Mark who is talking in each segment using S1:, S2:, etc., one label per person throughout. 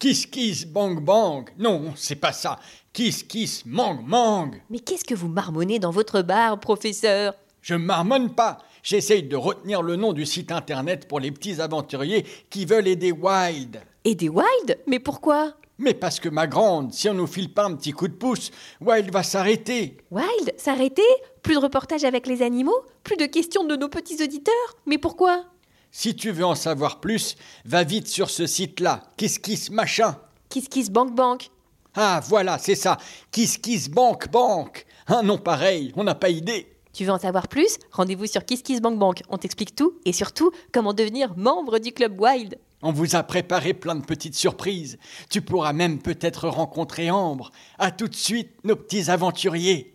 S1: Kiss kiss bang bang. Non, c'est pas ça. Kiss kiss mang mang.
S2: Mais qu'est-ce que vous marmonnez dans votre bar, professeur?
S1: Je marmonne pas. J'essaye de retenir le nom du site internet pour les petits aventuriers qui veulent aider Wild.
S2: Aider Wild Mais pourquoi?
S1: Mais parce que ma grande, si on nous file pas un petit coup de pouce, Wild va s'arrêter.
S2: Wild S'arrêter? Plus de reportages avec les animaux? Plus de questions de nos petits auditeurs? Mais pourquoi?
S1: Si tu veux en savoir plus, va vite sur ce site-là. Kiss kiss machin.
S2: Kiss Kiss Bank Bank
S1: Ah voilà, c'est ça. Kiss kiss bank bank. Un nom pareil, on n'a pas idée.
S2: Tu veux en savoir plus? Rendez-vous sur Kiss Kiss Bank Bank. On t'explique tout et surtout comment devenir membre du club Wild.
S1: On vous a préparé plein de petites surprises. Tu pourras même peut-être rencontrer Ambre. À tout de suite, nos petits aventuriers.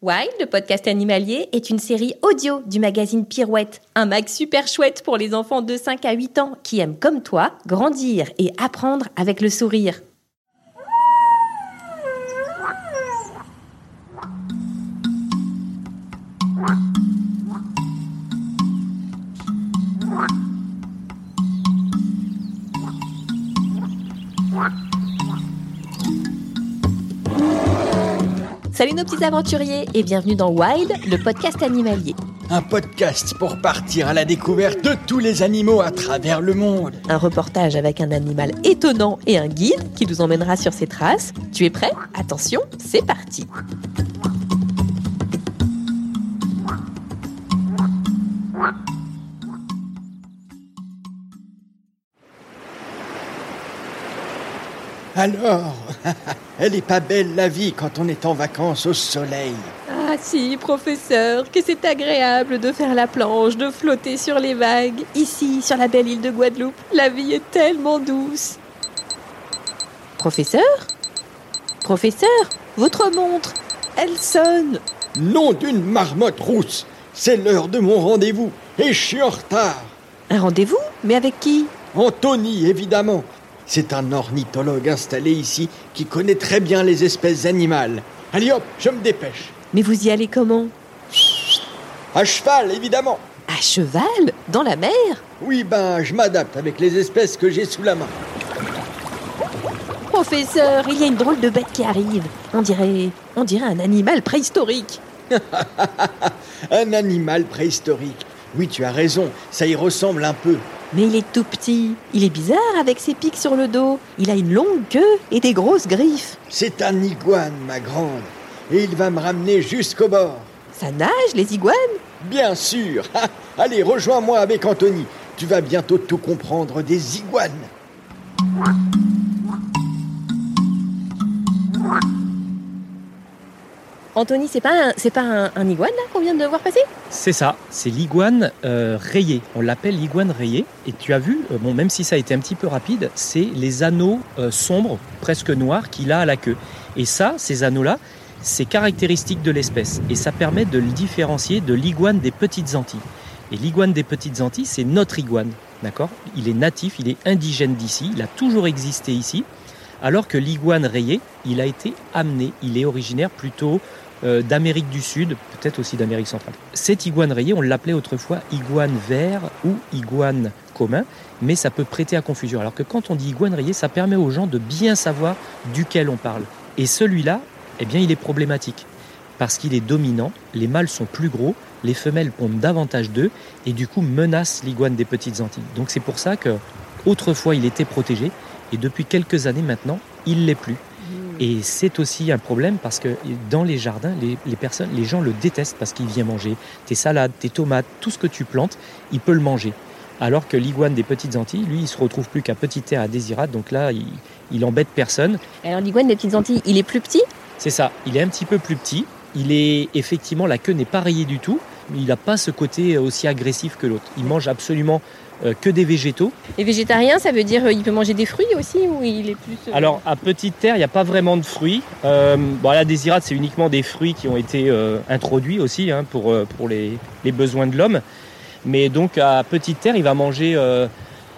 S2: Wild, le podcast animalier, est une série audio du magazine Pirouette, un mag super chouette pour les enfants de 5 à 8 ans qui aiment comme toi grandir et apprendre avec le sourire. Salut nos petits aventuriers et bienvenue dans Wild, le podcast animalier.
S1: Un podcast pour partir à la découverte de tous les animaux à travers le monde.
S2: Un reportage avec un animal étonnant et un guide qui nous emmènera sur ses traces. Tu es prêt? Attention, c'est parti.
S1: Alors, elle est pas belle la vie quand on est en vacances au soleil.
S2: Ah si, professeur, que c'est agréable de faire la planche, de flotter sur les vagues. Ici, sur la belle île de Guadeloupe, la vie est tellement douce. Professeur? Professeur Votre montre Elle sonne
S1: Nom d'une marmotte rousse. C'est l'heure de mon rendez-vous et je suis en retard.
S2: Un rendez-vous? Mais avec qui?
S1: Anthony, évidemment. C'est un ornithologue installé ici qui connaît très bien les espèces animales. Allez hop, je me dépêche.
S2: Mais vous y allez comment?
S1: À cheval, évidemment.
S2: À cheval? Dans la mer?
S1: Oui, ben, je m'adapte avec les espèces que j'ai sous la main.
S2: Professeur, il y a une drôle de bête qui arrive. On dirait. On dirait un animal préhistorique.
S1: Un animal préhistorique. Oui, tu as raison, ça y ressemble un peu.
S2: Mais il est tout petit. Il est bizarre avec ses pics sur le dos. Il a une longue queue et des grosses griffes.
S1: C'est un iguane, ma grande. Et il va me ramener jusqu'au bord.
S2: Ça nage, les iguanes
S1: Bien sûr. Allez, rejoins-moi avec Anthony. Tu vas bientôt tout comprendre des iguanes.
S2: Anthony, c'est pas un, pas un, iguane qu'on vient de voir passer?
S3: C'est ça, c'est l'iguane euh, rayée. On l'appelle l'iguane rayée. Et tu as vu, euh, même si ça a été un petit peu rapide, c'est les anneaux euh, sombres, presque noirs, qu'il a à la queue. Et ça, ces anneaux-là, c'est caractéristique de l'espèce. Et ça permet de le différencier de l'iguane des petites Antilles. Et l'iguane des petites Antilles, c'est notre iguane. D'accord? Il est natif, il est indigène d'ici, il a toujours existé ici. Alors que l'iguane rayé, il a été amené, il est originaire plutôt euh, d'Amérique du Sud, peut-être aussi d'Amérique centrale. Cette iguane rayée, on l'appelait autrefois iguane vert ou iguane commun, mais ça peut prêter à confusion. Alors que quand on dit iguane rayée, ça permet aux gens de bien savoir duquel on parle. Et celui-là, eh bien, il est problématique parce qu'il est dominant, les mâles sont plus gros, les femelles pondent davantage d'œufs et du coup menacent l'iguane des petites Antilles. Donc c'est pour ça que autrefois il était protégé et depuis quelques années maintenant, il l'est plus. Et c'est aussi un problème parce que dans les jardins, les, les personnes, les gens le détestent parce qu'il vient manger tes salades, tes tomates, tout ce que tu plantes, il peut le manger. Alors que l'iguane des petites Antilles, lui, il se retrouve plus qu'un petit air à désirade, donc là, il, il embête personne.
S2: Alors l'iguane des petites Antilles, il est plus petit?
S3: C'est ça, il est un petit peu plus petit. Il est effectivement, la queue n'est pas rayée du tout, mais il n'a pas ce côté aussi agressif que l'autre. Il mange absolument que des végétaux.
S2: Et végétarien, ça veut dire euh, il peut manger des fruits aussi ou il est plus. euh,
S3: Alors à petite terre, il n'y a pas vraiment de fruits. Euh, bon, à la désirade, c'est uniquement des fruits qui ont été euh, introduits aussi hein, pour, euh, pour les, les besoins de l'homme. Mais donc à petite terre, il va manger, euh,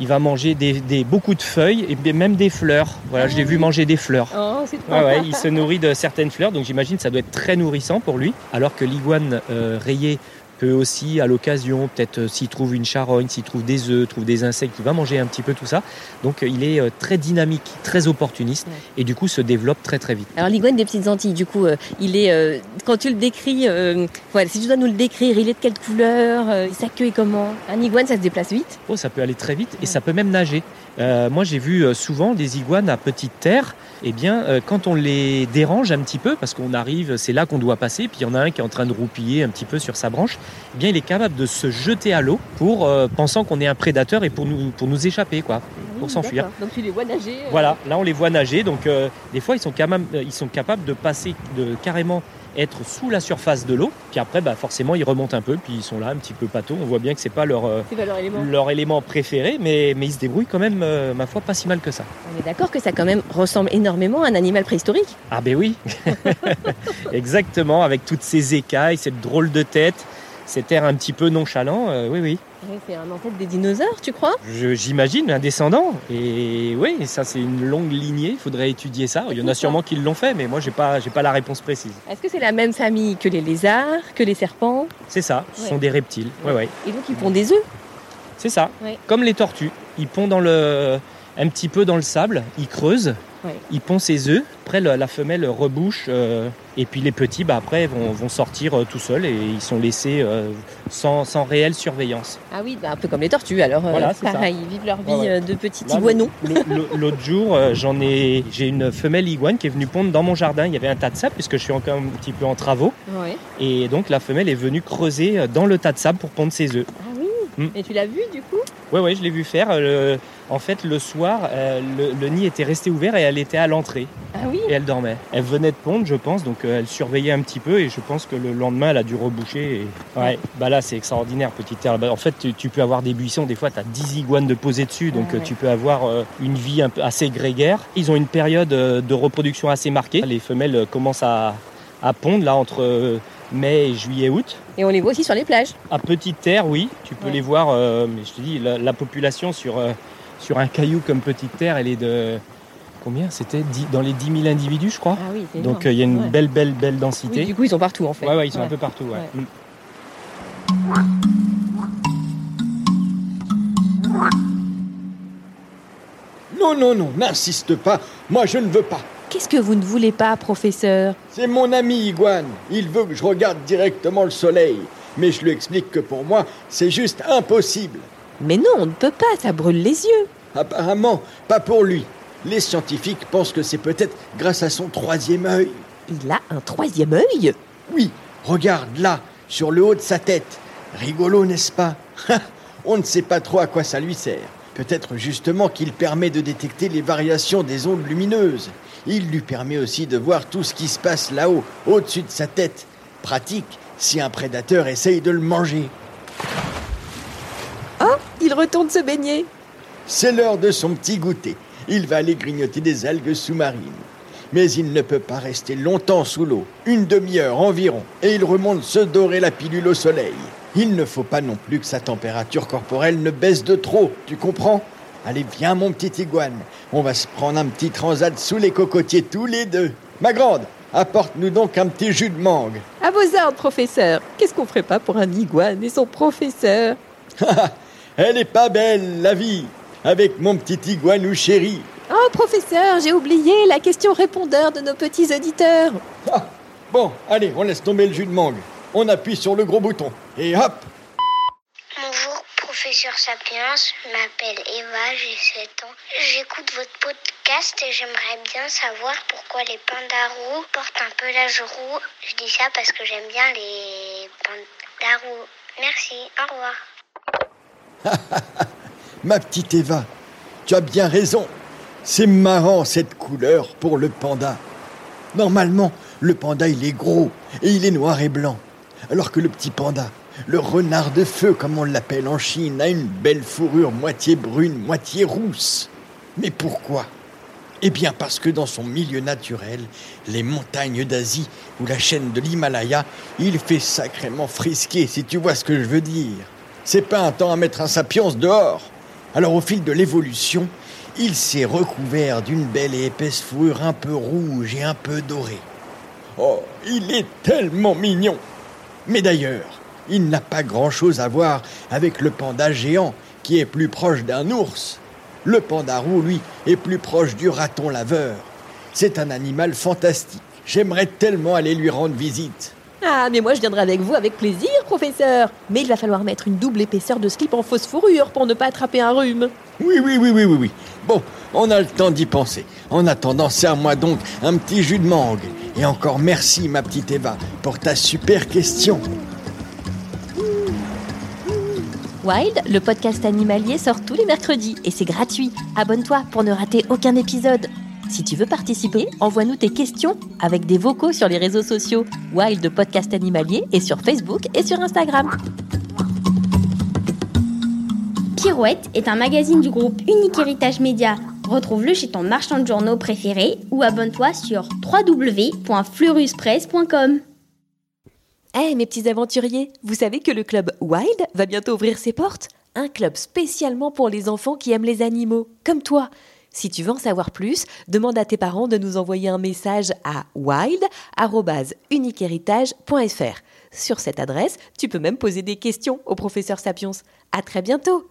S3: il va manger des, des- beaucoup de feuilles et même des fleurs. Voilà, je l'ai vu manger des fleurs.
S2: Oh, c'est
S3: Ouais, ouais, il se nourrit de certaines fleurs, donc j'imagine que ça doit être très nourrissant pour lui. Alors que l'iguane euh, rayé peut aussi, à l'occasion, peut-être euh, s'il trouve une charogne, s'il trouve des œufs, trouve des insectes, il va manger un petit peu tout ça. Donc euh, il est euh, très dynamique, très opportuniste,
S2: Ouais.
S3: et du coup se développe très très vite.
S2: Alors l'iguane des petites Antilles, du coup, euh, il est euh, quand tu le décris, euh, voilà, si tu dois nous le décrire, il est de quelle couleur, sa queue est comment? Un iguane, ça se déplace vite.
S3: Oh, ça peut aller très vite et ça peut même nager. Euh, moi, j'ai vu euh, souvent des iguanes à petite terre. Eh bien, euh, quand on les dérange un petit peu, parce qu'on arrive, c'est là qu'on doit passer, puis il y en a un qui est en train de roupiller un petit peu sur sa branche, eh bien, il est capable de se jeter à l'eau pour euh, pensant qu'on est un prédateur et pour nous pour nous échapper, quoi, pour s'enfuir.
S2: Donc tu les vois nager.
S3: Voilà, là on les voit nager, donc des fois ils sont, quand même, ils sont capables de passer, de carrément être sous la surface de l'eau, puis après bah, forcément ils remontent un peu, puis ils sont là un petit peu pâteaux, on voit bien que c'est pas leur, euh,
S2: pas leur élément.
S3: leur élément préféré, mais, mais ils se débrouillent quand même, euh, ma foi, pas si mal que ça.
S2: On est d'accord que ça quand même ressemble énormément à un animal préhistorique.
S3: Ah ben oui, exactement, avec toutes ces écailles, cette drôle de tête, cet air un petit peu nonchalant, euh, oui oui.
S2: C'est un ancêtre des dinosaures, tu crois?
S3: Je- J'imagine un descendant, et oui, ça c'est une longue lignée, il faudrait étudier ça. Il y en a sûrement qui l'ont fait, mais moi j'ai pas, j'ai pas la réponse précise.
S2: Est-ce que c'est la même famille que les lézards, que les serpents?
S3: C'est ça, ce
S2: Ouais.
S3: sont des reptiles, ouais ouais.
S2: Et donc ils pondent des œufs?
S3: C'est ça, comme les tortues, ils pondent dans le, un petit peu dans le sable, ils creusent,
S2: Ouais.
S3: ils pondent ses œufs, après la, la femelle rebouche, euh, et puis les petits, bah, après, vont, vont sortir euh, tout seuls et ils sont laissés euh, sans, sans réelle surveillance.
S2: Ah oui, bah, un peu comme les tortues alors.
S3: Voilà, c'est ça.
S2: pareil, ils vivent leur vie
S3: ouais.
S2: de petits iguanons.
S3: L'autre jour, j'en ai, j'ai une femelle iguane qui est venue pondre dans mon jardin. Il y avait un tas de sable puisque je suis encore un petit peu en travaux,
S2: Ouais.
S3: et donc la femelle est venue creuser dans le tas de sable pour pondre ses œufs.
S2: Ah oui.
S3: Mm.
S2: Et tu l'as vu du coup?
S3: Ouais, ouais, je l'ai vu faire. En fait, le soir, euh, le, le nid était resté ouvert et elle était à l'entrée
S2: Ah oui.
S3: et elle dormait. Elle venait de pondre, je pense, donc euh, elle surveillait un petit peu et je pense que le lendemain, elle a dû reboucher. Et... Ouais, bah là, c'est extraordinaire, petite terre. Bah, en fait, tu, tu peux avoir des buissons, des fois, tu as 10 iguanes de poser dessus, donc
S2: Ah ouais.
S3: tu peux avoir euh, une vie un peu assez grégaire. Ils ont une période de reproduction assez marquée. Les femelles commencent à, à pondre là entre mai et juillet, août.
S2: Et on les voit aussi sur les plages.
S3: À petite terre, oui, tu peux
S2: Ouais.
S3: les voir, euh, mais je te dis, la, la population sur, euh, sur un caillou comme petite terre, elle est de. Combien? C'était dans les 10 000 individus, je crois.
S2: Ah oui, c'est
S3: Donc euh, il y a une
S2: Ouais.
S3: belle, belle, belle
S2: Oui,
S3: densité.
S2: du coup, ils sont partout en fait.
S3: ouais, ouais, ils sont
S2: Ouais.
S3: un peu partout. ouais.
S2: Ouais.
S3: Mm.
S1: Non, non, non, n'insiste pas. Moi, je ne veux pas.
S2: Qu'est-ce que vous ne voulez pas, professeur?
S1: C'est mon ami Iguane. Il veut que je regarde directement le soleil. Mais je lui explique que pour moi, c'est juste impossible.
S2: Mais non, on ne peut pas, ça brûle les yeux.
S1: Apparemment, pas pour lui. Les scientifiques pensent que c'est peut-être grâce à son troisième œil.
S2: Il a un troisième œil
S1: Oui, regarde là, sur le haut de sa tête. Rigolo, n'est-ce pas? On ne sait pas trop à quoi ça lui sert. Peut-être justement qu'il permet de détecter les variations des ondes lumineuses. Il lui permet aussi de voir tout ce qui se passe là-haut, au-dessus de sa tête. Pratique si un prédateur essaye de le manger.
S2: Il retourne se baigner.
S1: C'est l'heure de son petit goûter. Il va aller grignoter des algues sous-marines. Mais il ne peut pas rester longtemps sous l'eau, une demi-heure environ, et il remonte se dorer la pilule au soleil. Il ne faut pas non plus que sa température corporelle ne baisse de trop, tu comprends? Allez, viens mon petit iguane, on va se prendre un petit transat sous les cocotiers tous les deux. Ma grande, apporte-nous donc un petit jus de mangue.
S2: À vos ordres, professeur. Qu'est-ce qu'on ferait pas pour un iguane et son professeur?
S1: Elle est pas belle, la vie, avec mon petit iguanou chéri.
S2: Oh, professeur, j'ai oublié la question répondeur de nos petits auditeurs.
S1: Ah, bon, allez, on laisse tomber le jus de mangue. On appuie sur le gros bouton. Et hop
S4: Bonjour, professeur Sapiens. Je m'appelle Eva, j'ai 7 ans. J'écoute votre podcast et j'aimerais bien savoir pourquoi les pandas roux portent un pelage roux. Je dis ça parce que j'aime bien les pandas roux. Merci, au revoir.
S1: Ma petite Eva, tu as bien raison. C'est marrant cette couleur pour le panda. Normalement, le panda il est gros et il est noir et blanc. Alors que le petit panda, Le renard de feu, comme on l'appelle en Chine, a une belle fourrure moitié brune, moitié rousse. Mais pourquoi? Eh bien parce que dans son milieu naturel, les montagnes d'Asie ou la chaîne de l'Himalaya, il fait sacrément frisquer, si tu vois ce que je veux dire. C'est pas un temps à mettre un sapiens dehors. Alors au fil de l'évolution, il s'est recouvert d'une belle et épaisse fourrure un peu rouge et un peu dorée. Oh, il est tellement mignon. Mais d'ailleurs, il n'a pas grand-chose à voir avec le panda géant, qui est plus proche d'un ours. Le panda roux, lui, est plus proche du raton laveur. C'est un animal fantastique. J'aimerais tellement aller lui rendre visite.
S2: Ah, mais moi je viendrai avec vous avec plaisir, professeur. Mais il va falloir mettre une double épaisseur de slip en fausse fourrure pour ne pas attraper un rhume.
S1: Oui, oui, oui, oui, oui, oui. Bon, on a le temps d'y penser. En attendant, serre-moi donc un petit jus de mangue. Et encore merci, ma petite Eva, pour ta super question.
S5: Wild, le podcast animalier sort tous les mercredis et c'est gratuit. Abonne-toi pour ne rater aucun épisode. Si tu veux participer, envoie-nous tes questions avec des vocaux sur les réseaux sociaux Wild Podcast Animalier et sur Facebook et sur Instagram.
S6: Pirouette est un magazine du groupe Unique Héritage Média. Retrouve-le chez ton marchand de journaux préféré ou abonne-toi sur www.fleuruspresse.com.
S2: Eh mes petits aventuriers, vous savez que le club Wild va bientôt ouvrir ses portes Un club spécialement pour les enfants qui aiment les animaux, comme toi. Si tu veux en savoir plus, demande à tes parents de nous envoyer un message à wild.uniquehéritage.fr. Sur cette adresse, tu peux même poser des questions au professeur Sapiens. À très bientôt